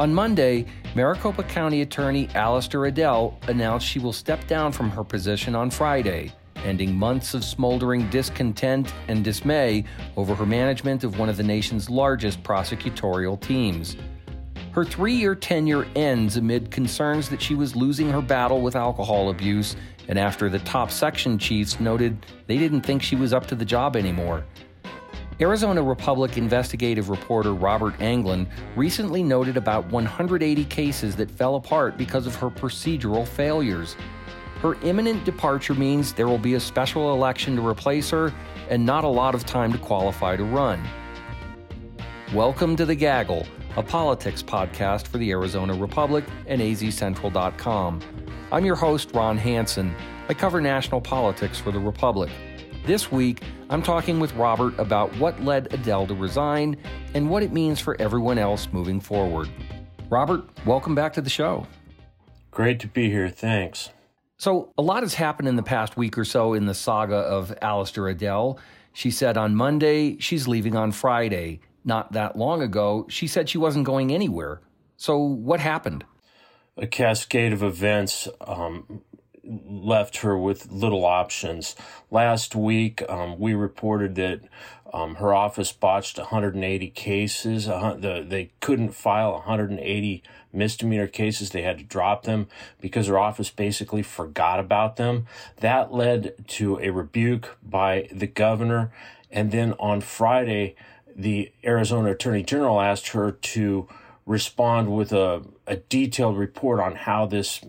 On Monday, Maricopa County Attorney Allister Adel announced she will step down from her position on Friday, ending months of smoldering discontent and dismay over her management of one of the nation's largest prosecutorial teams. Her three year tenure ends amid concerns that she was losing her battle with alcohol abuse, and after the top section chiefs noted they didn't think she was up to the job anymore. Arizona Republic investigative reporter Robert Anglen recently noted about 180 cases that fell apart because of her procedural failures. Her imminent departure means there will be a special election to replace her and not a lot of time to qualify to run. Welcome to The Gaggle, a politics podcast for the Arizona Republic and azcentral.com. I'm your host, Ron Hansen. I cover national politics for the Republic. This week, I'm talking with Robert about what led Adel to resign and what it means for everyone else moving forward. Robert, welcome back to the show. Great to be here. Thanks. So, a lot has happened in the past week or so in the saga of Allister Adel. She said on Monday she's leaving on Friday. Not that long ago, she said she wasn't going anywhere. So, what happened? A cascade of events um, left her with little options. Last week, um, we reported that um, her office botched 180 cases. Uh, the, they couldn't file 180 misdemeanor cases. They had to drop them because her office basically forgot about them. That led to a rebuke by the governor. And then on Friday, the Arizona Attorney General asked her to respond with a, a detailed report on how this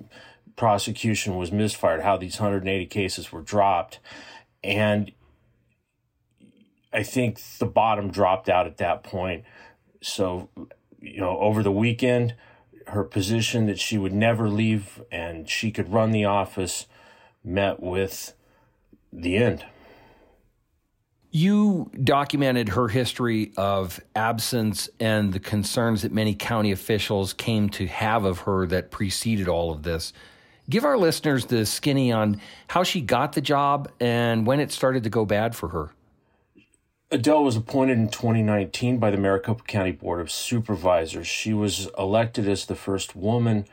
prosecution was misfired, how these 180 cases were dropped. And I think the bottom dropped out at that point. So, you know, over the weekend, her position that she would never leave and she could run the office met with the end. You documented her history of absence and the concerns that many county officials came to have of her that preceded all of this. Give our listeners the skinny on how she got the job and when it started to go bad for her. Adel was appointed in 2019 by the Maricopa County Board of Supervisors. She was elected as the first woman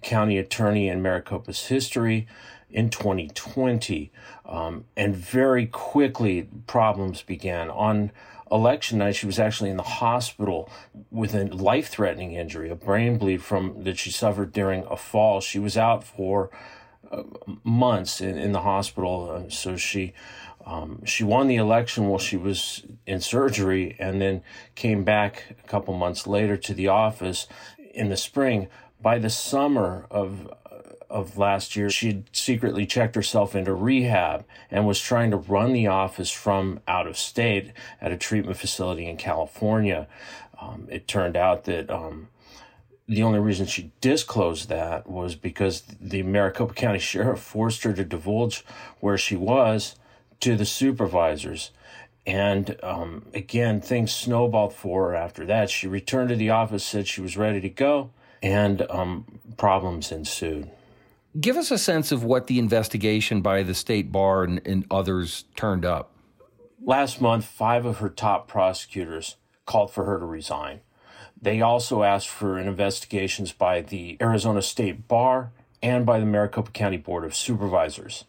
county attorney in Maricopa's history in 2020. Um, and very quickly, problems began. On election night, she was actually in the hospital with a life threatening injury, a brain bleed from that she suffered during a fall. She was out for uh, months in, in the hospital. Uh, so she, um, she won the election while she was in surgery and then came back a couple months later to the office in the spring. By the summer of of last year, she secretly checked herself into rehab and was trying to run the office from out of state at a treatment facility in California. Um, it turned out that um, the only reason she disclosed that was because the Maricopa County Sheriff forced her to divulge where she was to the supervisors. And um, again, things snowballed for her after that. She returned to the office, said she was ready to go, and um, problems ensued. Give us a sense of what the investigation by the state bar and, and others turned up. Last month, five of her top prosecutors called for her to resign. They also asked for investigations by the Arizona State Bar and by the Maricopa County Board of Supervisors.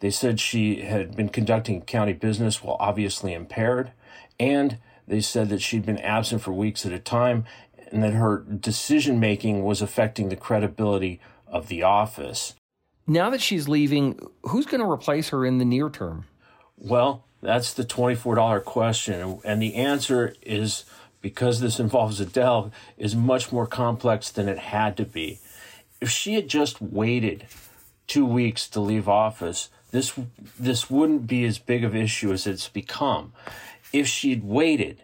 They said she had been conducting county business while obviously impaired, and they said that she'd been absent for weeks at a time and that her decision making was affecting the credibility of the office. Now that she's leaving, who's going to replace her in the near term? Well, that's the $24 question. And the answer is because this involves Adel, is much more complex than it had to be. If she had just waited two weeks to leave office, this this wouldn't be as big of an issue as it's become. If she'd waited,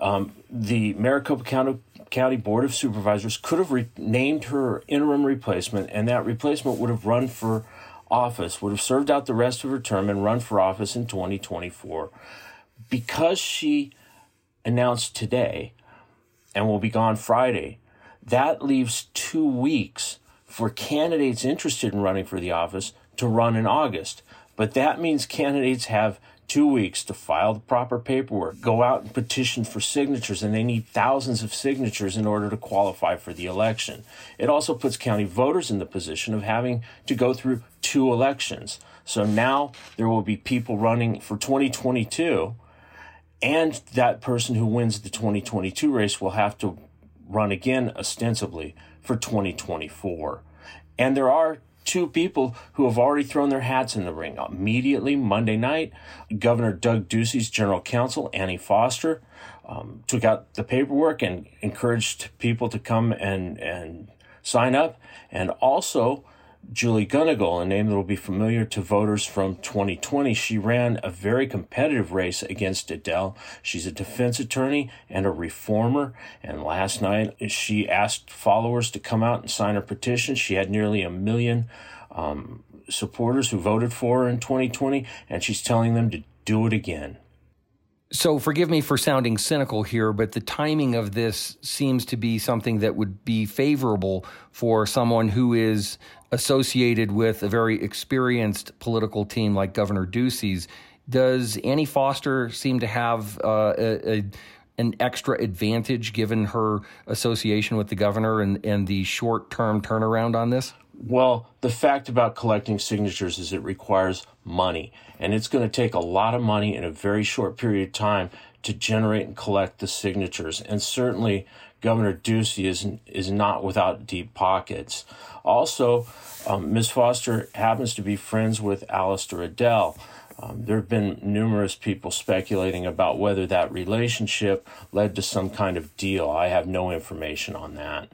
um, the Maricopa County County Board of Supervisors could have re- named her interim replacement, and that replacement would have run for office, would have served out the rest of her term and run for office in 2024. Because she announced today and will be gone Friday, that leaves two weeks for candidates interested in running for the office to run in August. But that means candidates have two weeks to file the proper paperwork, go out and petition for signatures, and they need thousands of signatures in order to qualify for the election. It also puts county voters in the position of having to go through two elections. So now there will be people running for 2022, and that person who wins the 2022 race will have to run again, ostensibly, for 2024. And there are two people who have already thrown their hats in the ring. Immediately Monday night, Governor Doug Ducey's general counsel, Annie Foster, um, took out the paperwork and encouraged people to come and, and sign up. And also, Julie Gunnigle, a name that will be familiar to voters from 2020. She ran a very competitive race against Adel. She's a defense attorney and a reformer. And last night, she asked followers to come out and sign her petition. She had nearly a million um, supporters who voted for her in 2020, and she's telling them to do it again. So, forgive me for sounding cynical here, but the timing of this seems to be something that would be favorable for someone who is associated with a very experienced political team like Governor Ducey's. Does Annie Foster seem to have uh, a, a, an extra advantage given her association with the governor and, and the short term turnaround on this? Well, the fact about collecting signatures is it requires money, and it's going to take a lot of money in a very short period of time to generate and collect the signatures. And certainly, Governor Ducey is is not without deep pockets. Also, um, Ms. Foster happens to be friends with Allister Adel. Um, there have been numerous people speculating about whether that relationship led to some kind of deal. I have no information on that.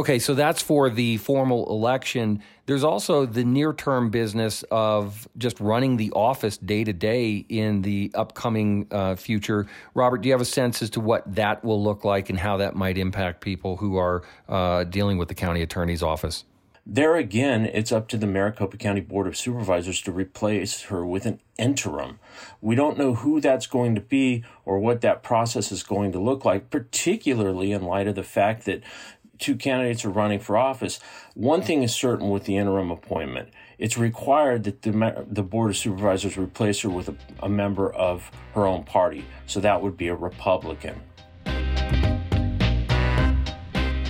Okay, so that's for the formal election. There's also the near term business of just running the office day to day in the upcoming uh, future. Robert, do you have a sense as to what that will look like and how that might impact people who are uh, dealing with the county attorney's office? There again, it's up to the Maricopa County Board of Supervisors to replace her with an interim. We don't know who that's going to be or what that process is going to look like, particularly in light of the fact that two candidates are running for office, one thing is certain with the interim appointment. It's required that the, the Board of Supervisors replace her with a, a member of her own party. So that would be a Republican.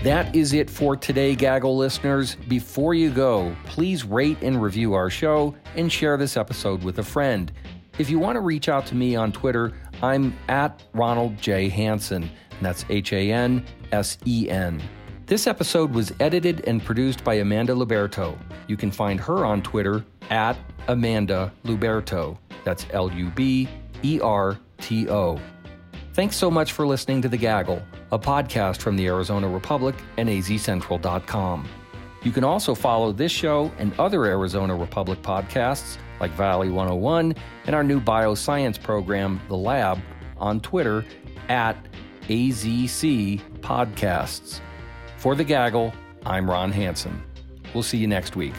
That is it for today, Gaggle listeners. Before you go, please rate and review our show and share this episode with a friend. If you want to reach out to me on Twitter, I'm at Ronald J. Hansen. That's H A N S E N. This episode was edited and produced by Amanda Luberto. You can find her on Twitter at Amanda Luberto. That's L U B E R T O. Thanks so much for listening to The Gaggle, a podcast from the Arizona Republic and azcentral.com. You can also follow this show and other Arizona Republic podcasts like Valley 101 and our new bioscience program, The Lab, on Twitter at AZC Podcasts. For The Gaggle, I'm Ron Hansen. We'll see you next week.